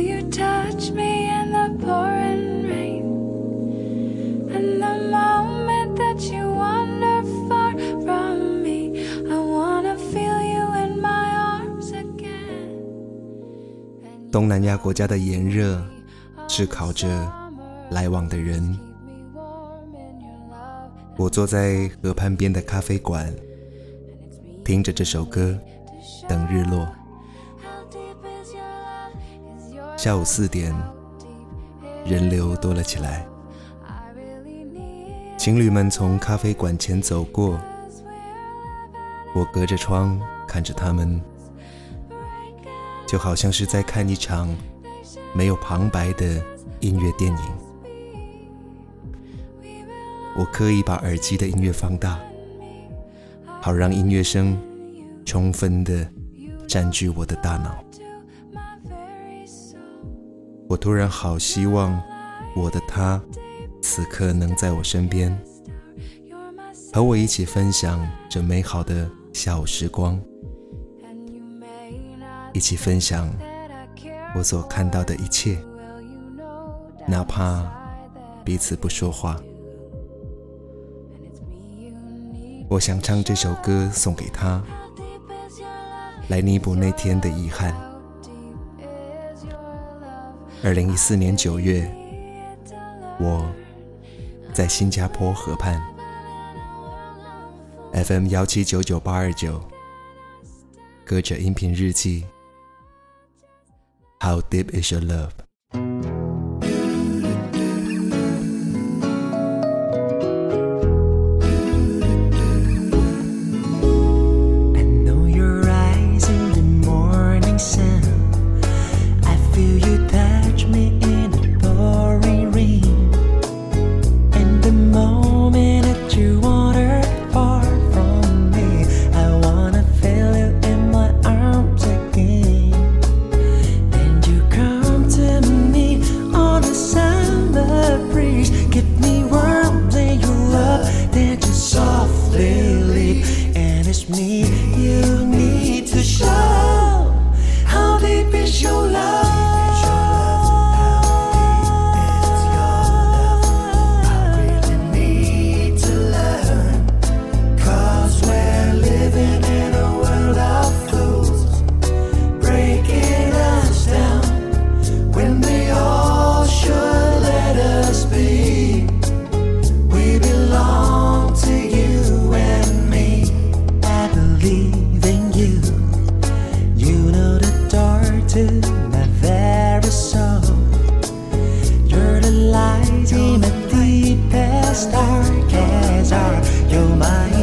you touch me in the pouring rain. And the moment that you wander far from me, I wanna feel you in my arms again. 东南亚国家的炎热炙烤着来往的人。我坐在河畔边的咖啡馆，听着这首歌，等日落。下午四点，人流多了起来，情侣们从咖啡馆前走过，我隔着窗看着他们，就好像是在看一场没有旁白的音乐电影。我刻意把耳机的音乐放大，好让音乐声充分的占据我的大脑。我突然好希望我的他此刻能在我身边，和我一起分享这美好的下午时光，一起分享我所看到的一切，哪怕彼此不说话。我想唱这首歌送给他，来弥补那天的遗憾。二零一四年九月，我在新加坡河畔 FM 幺七九九八二九，歌者音频日记。How deep is your love？Me you to my very soul. You're the light in my deepest darkest hour. You're my